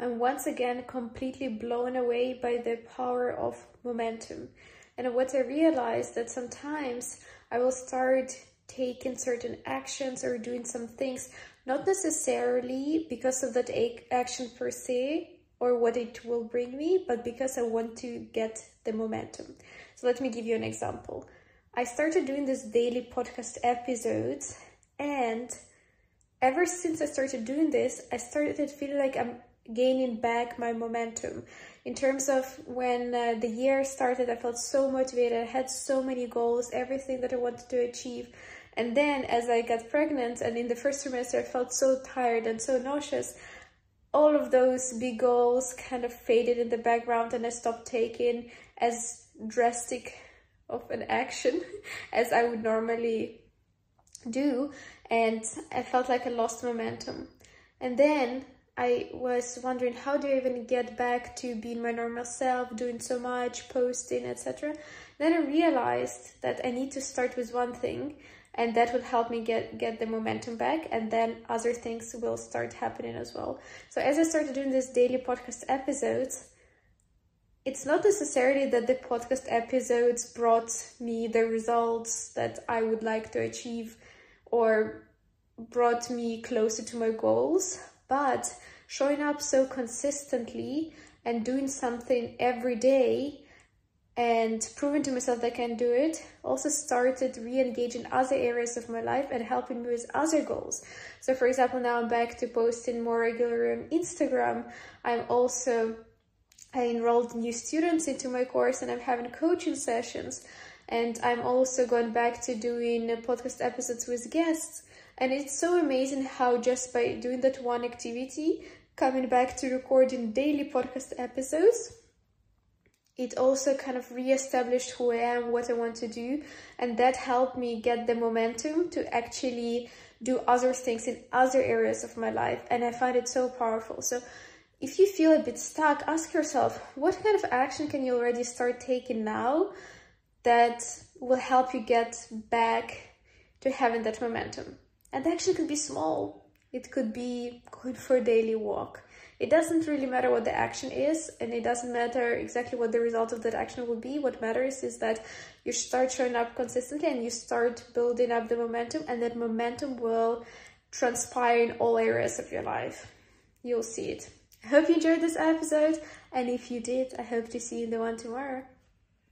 I'm once again completely blown away by the power of momentum. And what I realized that sometimes I will start taking certain actions or doing some things, not necessarily because of that action per se or what it will bring me, but because I want to get the momentum. So let me give you an example. I started doing this daily podcast episodes and ever since I started doing this, I started feeling like I'm gaining back my momentum. In terms of when uh, the year started, I felt so motivated. I had so many goals, everything that I wanted to achieve. And then as I got pregnant and in the first trimester, I felt so tired and so nauseous. All of those big goals kind of faded in the background and I stopped taking as drastic of an action as I would normally do. And I felt like I lost momentum. And then I was wondering how do I even get back to being my normal self, doing so much, posting, etc. Then I realized that I need to start with one thing and that will help me get get the momentum back and then other things will start happening as well so as i started doing these daily podcast episodes it's not necessarily that the podcast episodes brought me the results that i would like to achieve or brought me closer to my goals but showing up so consistently and doing something every day and proving to myself that I can do it, also started re-engaging other areas of my life and helping me with other goals. So for example, now I'm back to posting more regularly on Instagram. I'm also, I enrolled new students into my course and I'm having coaching sessions. And I'm also going back to doing podcast episodes with guests. And it's so amazing how just by doing that one activity, coming back to recording daily podcast episodes, it also kind of re-established who I am, what I want to do, and that helped me get the momentum to actually do other things in other areas of my life, and I find it so powerful. So if you feel a bit stuck, ask yourself, what kind of action can you already start taking now that will help you get back to having that momentum? And action could be small. It could be going for a daily walk it doesn't really matter what the action is and it doesn't matter exactly what the result of that action will be. What matters is that you start showing up consistently and you start building up the momentum and that momentum will transpire in all areas of your life. You'll see it. I hope you enjoyed this episode and if you did, I hope to see you in the one tomorrow.